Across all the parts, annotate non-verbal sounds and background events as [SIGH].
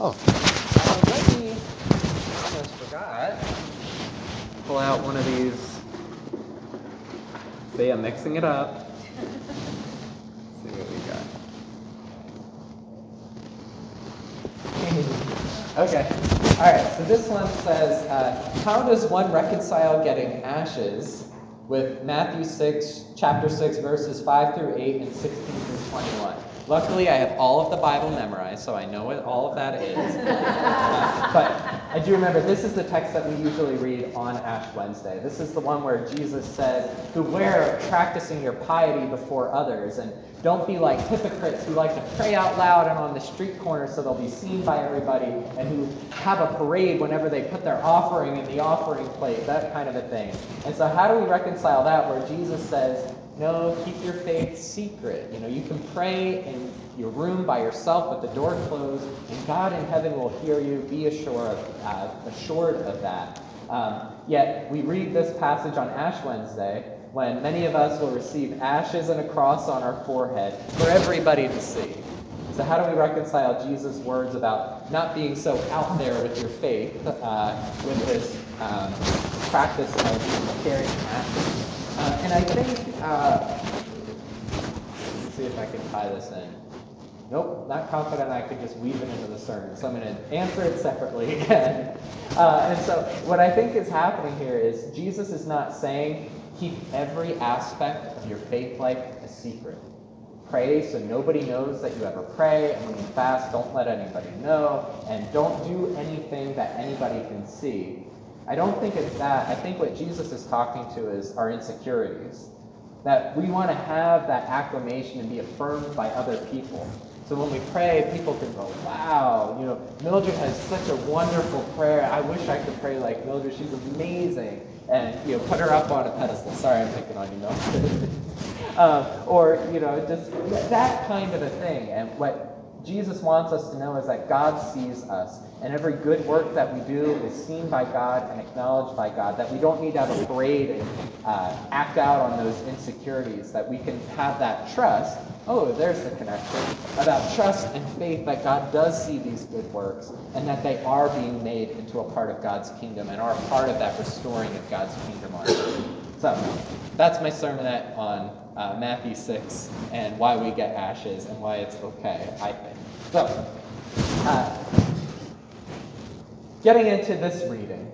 Oh, uh, let me, almost forgot, pull out one of these. See, I'm mixing it up. [LAUGHS] see what we got. okay. All right. So this one says, uh, "How does one reconcile getting ashes with Matthew 6, chapter 6, verses 5 through 8 and 16 through 21?" Luckily, I have all of the Bible memorized, so I know what all of that is. uh, [LAUGHS] but I do remember this is the text that we usually read on Ash Wednesday. This is the one where Jesus says, Beware of practicing your piety before others, and don't be like hypocrites who like to pray out loud and on the street corner so they'll be seen by everybody, and who have a parade whenever they put their offering in the offering plate, that kind of a thing. And so, how do we reconcile that where Jesus says, no, keep your faith secret. You know, you can pray in your room by yourself with the door closed, and God in heaven will hear you. Be assured of, uh, assured of that. Um, yet we read this passage on Ash Wednesday when many of us will receive ashes and a cross on our forehead for everybody to see. So, how do we reconcile Jesus' words about not being so out there with your faith uh, with this um, practice of carrying ashes? Uh, and I think, uh, let's see if I can tie this in. Nope, not confident I could just weave it into the sermon. So I'm going to answer it separately [LAUGHS] again. Uh, and so what I think is happening here is Jesus is not saying keep every aspect of your faith life a secret. Pray so nobody knows that you ever pray, and when you fast, don't let anybody know, and don't do anything that anybody can see. I don't think it's that. I think what Jesus is talking to is our insecurities. That we want to have that acclamation and be affirmed by other people. So when we pray, people can go, wow, you know, Mildred has such a wonderful prayer. I wish I could pray like Mildred. She's amazing. And, you know, put her up on a pedestal. Sorry, I'm picking on you, Mildred. [LAUGHS] uh, or, you know, just that kind of a thing. And what Jesus wants us to know is that God sees us, and every good work that we do is seen by God and acknowledged by God. That we don't need to have a parade and uh, act out on those insecurities. That we can have that trust. Oh, there's the connection about trust and faith that God does see these good works, and that they are being made into a part of God's kingdom and are part of that restoring of God's kingdom on earth. So that's my sermonette on uh, Matthew 6 and why we get ashes and why it's okay, I. So, uh, getting into this reading,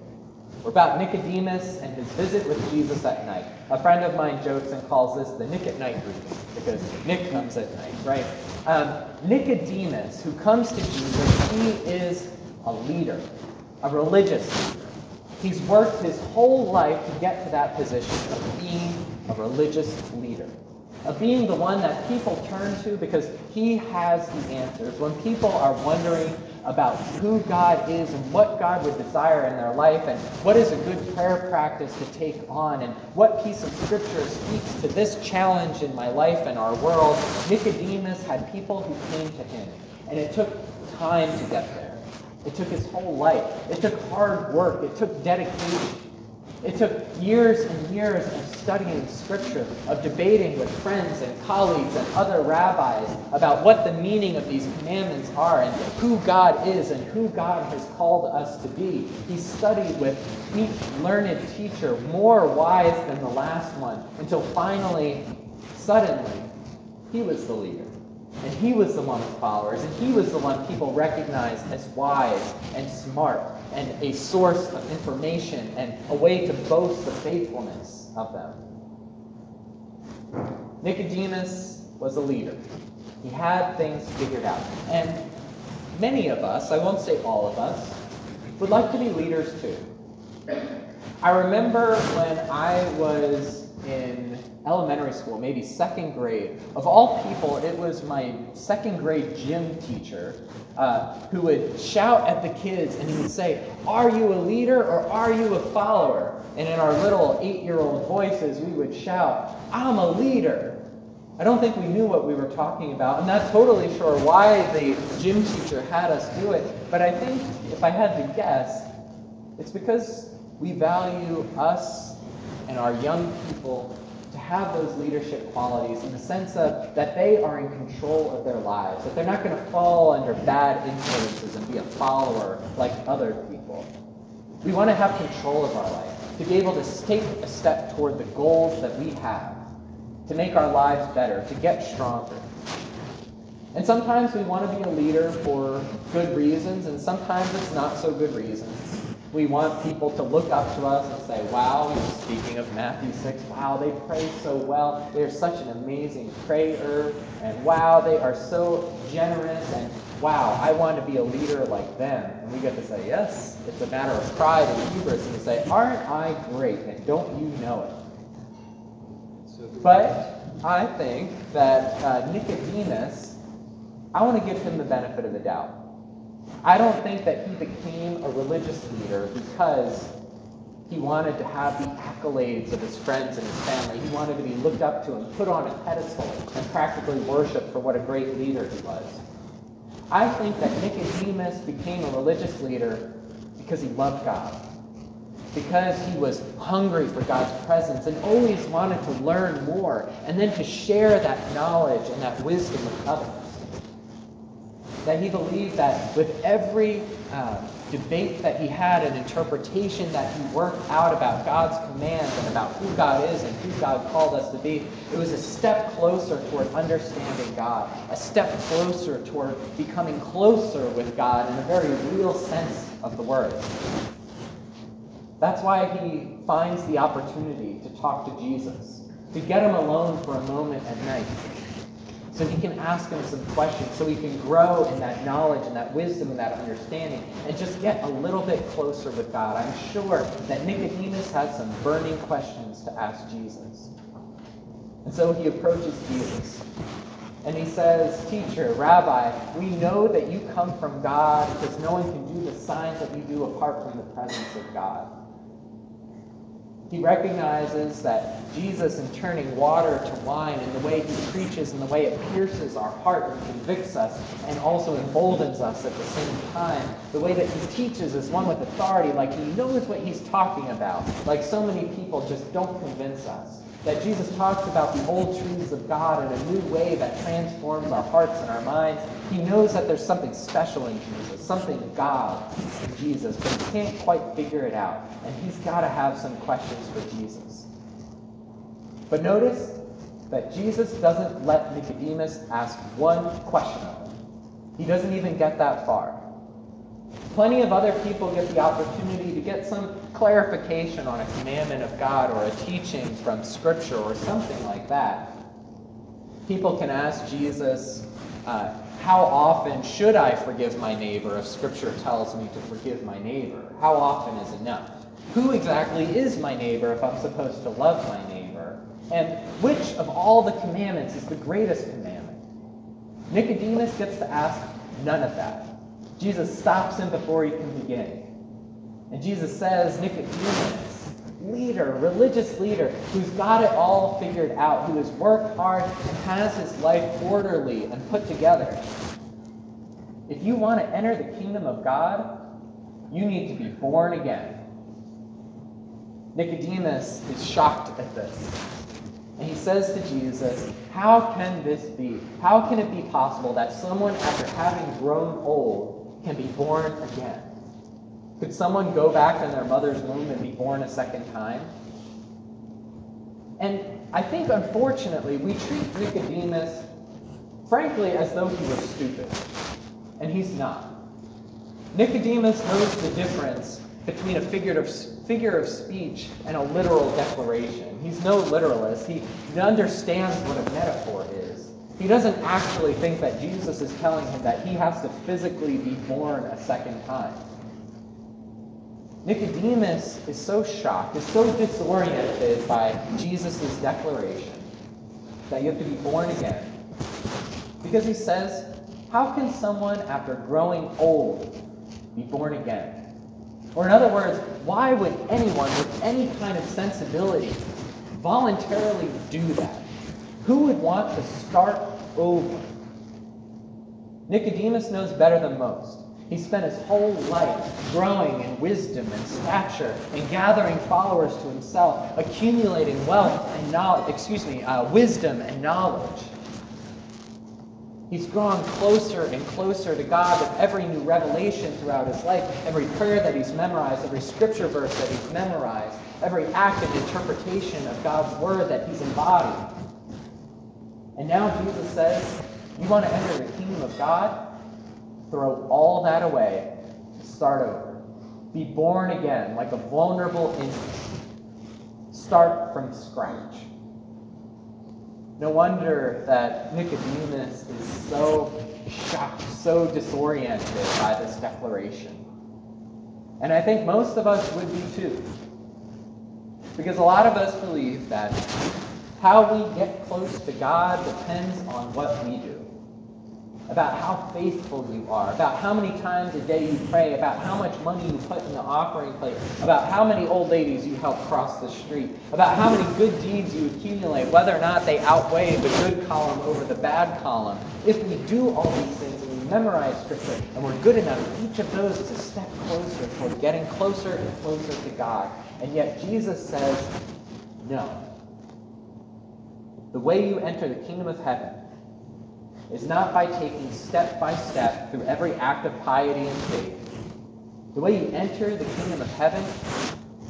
we're about Nicodemus and his visit with Jesus at night. A friend of mine jokes and calls this the Nick at Nite reading because Nick comes at night, right? Um, Nicodemus, who comes to Jesus, he is a leader, a religious leader. He's worked his whole life to get to that position of being a religious leader, of being the one that people turn to because he has the answers. When people are wondering about who God is and what God would desire in their life and what is a good prayer practice to take on and what piece of scripture speaks to this challenge in my life and our world, Nicodemus had people who came to him. And it took time to get there. It took his whole life. It took hard work. It took dedication. It took years and years of studying Scripture, of debating with friends and colleagues and other rabbis about what the meaning of these commandments are and who God is and who God has called us to be. He studied with each learned teacher, more wise than the last one, until finally, suddenly, he was the leader. And he was the one with followers, and he was the one people recognized as wise and smart and a source of information and a way to boast the faithfulness of them. Nicodemus was a leader. He had things figured out. And many of us, I won't say all of us, would like to be leaders too. I remember when I was in elementary school, maybe second grade. Of all people, it was my second grade gym teacher uh, who would shout at the kids and he would say, Are you a leader or are you a follower? And in our little eight year old voices, we would shout, I'm a leader. I don't think we knew what we were talking about. I'm not totally sure why the gym teacher had us do it, but I think if I had to guess, it's because we value us and our young people have those leadership qualities in the sense of that they are in control of their lives, that they're not going to fall under bad influences and be a follower like other people. We want to have control of our life, to be able to take a step toward the goals that we have, to make our lives better, to get stronger. And sometimes we want to be a leader for good reasons, and sometimes it's not so good reasons. We want people to look up to us and say, wow, speaking of Matthew 6, wow, they pray so well. They're such an amazing prayer. And wow, they are so generous. And wow, I want to be a leader like them. And we get to say, yes, it's a matter of pride and hubris. And to say, aren't I great? And don't you know it? But I think that uh, Nicodemus, I want to give him the benefit of the doubt. I don't think that he became a religious leader because he wanted to have the accolades of his friends and his family. He wanted to be looked up to and put on a pedestal and practically worshiped for what a great leader he was. I think that Nicodemus became a religious leader because he loved God, because he was hungry for God's presence and always wanted to learn more and then to share that knowledge and that wisdom with others that he believed that with every uh, debate that he had, an interpretation that he worked out about God's commands and about who God is and who God called us to be, it was a step closer toward understanding God, a step closer toward becoming closer with God in a very real sense of the word. That's why he finds the opportunity to talk to Jesus, to get him alone for a moment at night so he can ask him some questions, so he can grow in that knowledge and that wisdom and that understanding, and just get a little bit closer with God. I'm sure that Nicodemus has some burning questions to ask Jesus. And so he approaches Jesus. And he says, Teacher, Rabbi, we know that you come from God because no one can do the signs that you do apart from the presence of God. He recognizes that Jesus, in turning water to wine, and the way he preaches and the way it pierces our heart and convicts us and also emboldens us at the same time, the way that he teaches is one with authority, like he knows what he's talking about, like so many people just don't convince us that Jesus talks about the old truths of God in a new way that transforms our hearts and our minds. He knows that there's something special in Jesus, something God in Jesus, but he can't quite figure it out. And he's got to have some questions for Jesus. But notice that Jesus doesn't let Nicodemus ask one question of him. He doesn't even get that far. Plenty of other people get the opportunity to get some clarification on a commandment of God or a teaching from Scripture or something like that. People can ask Jesus, uh, How often should I forgive my neighbor if Scripture tells me to forgive my neighbor? How often is enough? Who exactly is my neighbor if I'm supposed to love my neighbor? And which of all the commandments is the greatest commandment? Nicodemus gets to ask none of that. Jesus stops him before he can begin. And Jesus says, Nicodemus, leader, religious leader, who's got it all figured out, who has worked hard and has his life orderly and put together. If you want to enter the kingdom of God, you need to be born again. Nicodemus is shocked at this. And he says to Jesus, How can this be? How can it be possible that someone, after having grown old, can be born again? Could someone go back in their mother's womb and be born a second time? And I think, unfortunately, we treat Nicodemus, frankly, as though he was stupid. And he's not. Nicodemus knows the difference between a figure of, figure of speech and a literal declaration. He's no literalist. He understands what a metaphor is. He doesn't actually think that Jesus is telling him that he has to physically be born a second time. Nicodemus is so shocked, is so disoriented by Jesus' declaration that you have to be born again. Because he says, How can someone, after growing old, be born again? Or, in other words, why would anyone with any kind of sensibility voluntarily do that? Who would want to start over? Nicodemus knows better than most. He spent his whole life growing in wisdom and stature and gathering followers to himself, accumulating wealth and knowledge, excuse me, uh, wisdom and knowledge. He's drawn closer and closer to God with every new revelation throughout his life, every prayer that he's memorized, every scripture verse that he's memorized, every act of interpretation of God's word that he's embodied. And now Jesus says, You want to enter the kingdom of God? Throw all that away. Start over. Be born again like a vulnerable infant. Start from scratch. No wonder that Nicodemus is so shocked, so disoriented by this declaration. And I think most of us would be too. Because a lot of us believe that how we get close to God depends on what we do about how faithful you are, about how many times a day you pray, about how much money you put in the offering plate, about how many old ladies you help cross the street, about how many good deeds you accumulate, whether or not they outweigh the good column over the bad column. If we do all these things and we memorize Scripture and we're good enough, each of those is a step closer toward getting closer and closer to God. And yet Jesus says, no. The way you enter the kingdom of heaven is not by taking step by step through every act of piety and faith. The way you enter the kingdom of heaven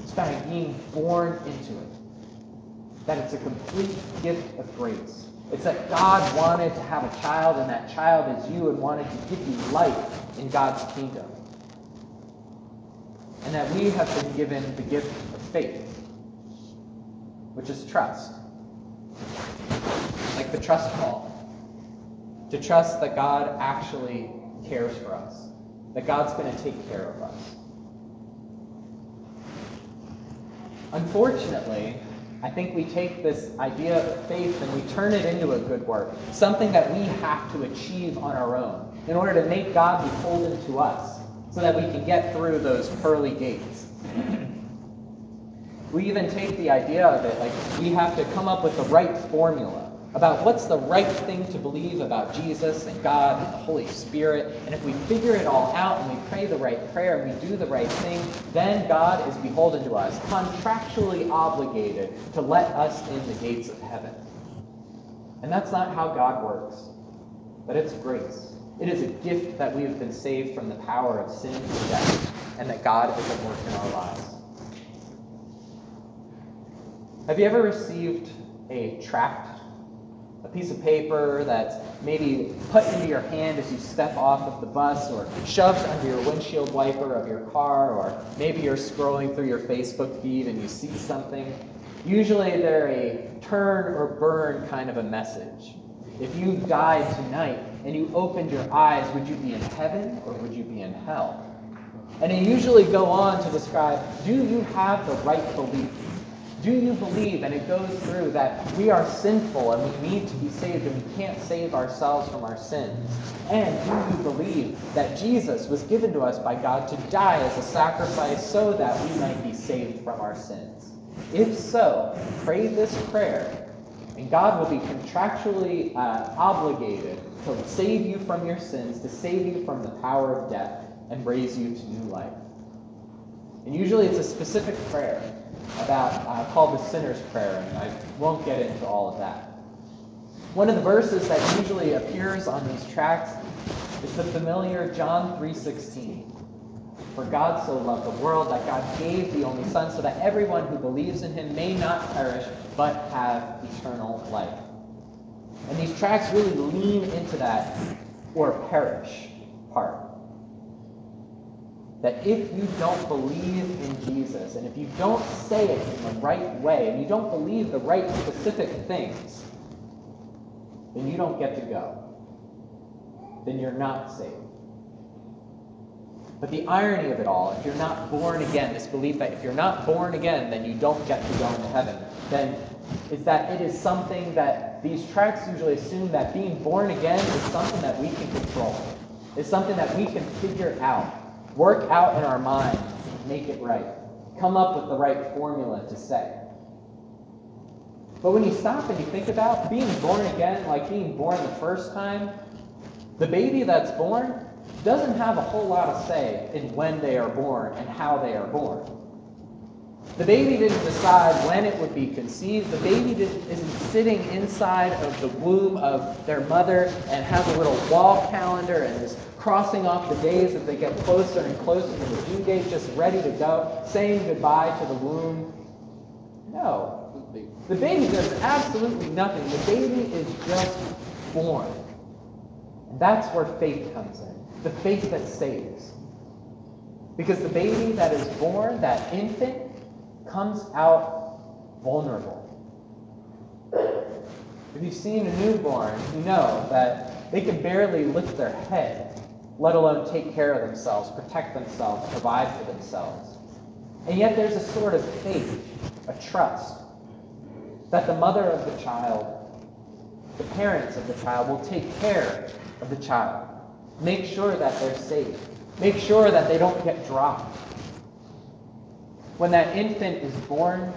is by being born into it. That it's a complete gift of grace. It's that God wanted to have a child, and that child is you, and wanted to give you life in God's kingdom. And that we have been given the gift of faith, which is trust. Like the trust fall to trust that God actually cares for us, that God's going to take care of us. Unfortunately, I think we take this idea of faith and we turn it into a good work, something that we have to achieve on our own in order to make God beholden to us so that we can get through those pearly gates. We even take the idea of it like we have to come up with the right formula about what's the right thing to believe about Jesus and God and the Holy Spirit. And if we figure it all out and we pray the right prayer and we do the right thing, then God is beholden to us, contractually obligated to let us in the gates of heaven. And that's not how God works, but it's grace. It is a gift that we have been saved from the power of sin and death, and that God is at work in our lives. Have you ever received a tract a piece of paper that's maybe put into your hand as you step off of the bus or shoved under your windshield wiper of your car, or maybe you're scrolling through your Facebook feed and you see something. Usually they're a turn or burn kind of a message. If you died tonight and you opened your eyes, would you be in heaven or would you be in hell? And they usually go on to describe do you have the right belief? Do you believe, and it goes through, that we are sinful and we need to be saved and we can't save ourselves from our sins? And do you believe that Jesus was given to us by God to die as a sacrifice so that we might be saved from our sins? If so, pray this prayer, and God will be contractually uh, obligated to save you from your sins, to save you from the power of death, and raise you to new life. And usually it's a specific prayer about uh, called the sinner's prayer, and I won't get into all of that. One of the verses that usually appears on these tracts is the familiar John 3:16. For God so loved the world that God gave the only Son so that everyone who believes in him may not perish but have eternal life. And these tracts really lean into that or perish that if you don't believe in Jesus, and if you don't say it in the right way, and you don't believe the right specific things, then you don't get to go. Then you're not saved. But the irony of it all, if you're not born again, this belief that if you're not born again, then you don't get to go into heaven, then is that it is something that these tracts usually assume that being born again is something that we can control. It's something that we can figure out work out in our minds, make it right, come up with the right formula to say. But when you stop and you think about being born again, like being born the first time, the baby that's born, doesn't have a whole lot of say in when they are born and how they are born. The baby didn't decide when it would be conceived. The baby isn't sitting inside of the womb of their mother and has a little wall calendar and is crossing off the days as they get closer and closer to the due date, just ready to go, saying goodbye to the womb. No. The baby does absolutely nothing. The baby is just born. And that's where faith comes in the faith that saves. Because the baby that is born, that infant, comes out vulnerable. If you've seen a newborn, you know that they can barely lift their head, let alone take care of themselves, protect themselves, provide for themselves. And yet there's a sort of faith, a trust, that the mother of the child, the parents of the child, will take care of the child, make sure that they're safe, make sure that they don't get dropped, when that infant is born,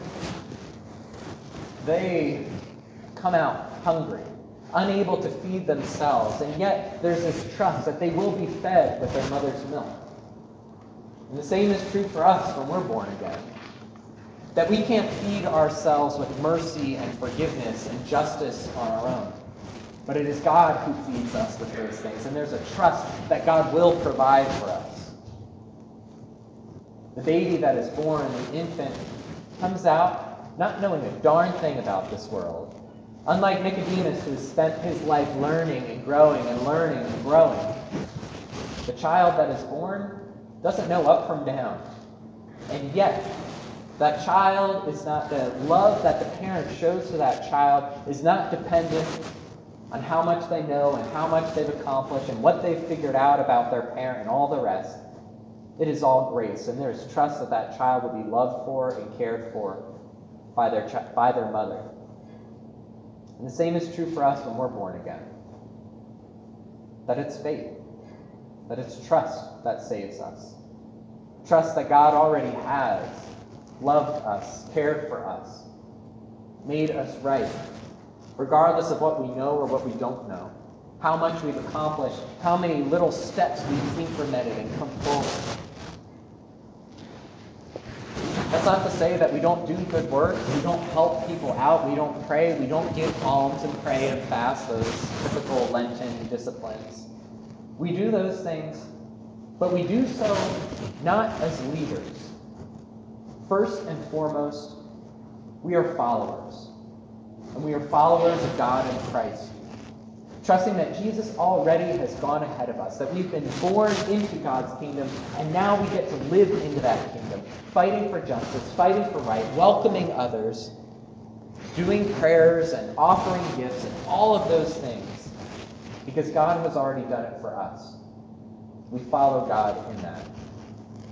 they come out hungry, unable to feed themselves, and yet there's this trust that they will be fed with their mother's milk. And the same is true for us when we're born again. That we can't feed ourselves with mercy and forgiveness and justice on our own. But it is God who feeds us with those things, and there's a trust that God will provide for us. The baby that is born, the infant, comes out not knowing a darn thing about this world. Unlike Nicodemus, who has spent his life learning and growing and learning and growing, the child that is born doesn't know up from down. And yet, that child is not, the love that the parent shows to that child is not dependent on how much they know and how much they've accomplished and what they've figured out about their parent and all the rest. It is all grace, and there is trust that that child will be loved for and cared for by their, by their mother. And the same is true for us when we're born again. That it's faith, that it's trust that saves us. Trust that God already has loved us, cared for us, made us right, regardless of what we know or what we don't know, how much we've accomplished, how many little steps we've incremented and come forward. That's not to say that we don't do good work, we don't help people out, we don't pray, we don't give alms and pray and fast, those typical Lenten disciplines. We do those things, but we do so not as leaders. First and foremost, we are followers. And we are followers of God and Christ trusting that Jesus already has gone ahead of us, that we've been born into God's kingdom, and now we get to live into that kingdom, fighting for justice, fighting for right, welcoming others, doing prayers and offering gifts and all of those things, because God has already done it for us. We follow God in that.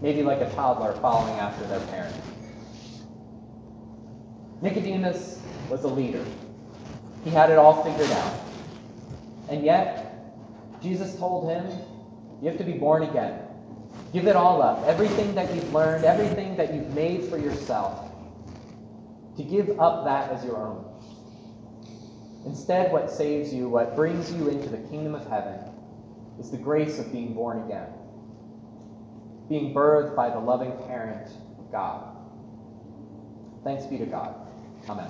Maybe like a toddler following after their parent. Nicodemus was a leader. He had it all figured out. And yet, Jesus told him, You have to be born again. Give it all up. Everything that you've learned, everything that you've made for yourself, to give up that as your own. Instead, what saves you, what brings you into the kingdom of heaven, is the grace of being born again, being birthed by the loving parent of God. Thanks be to God. Amen.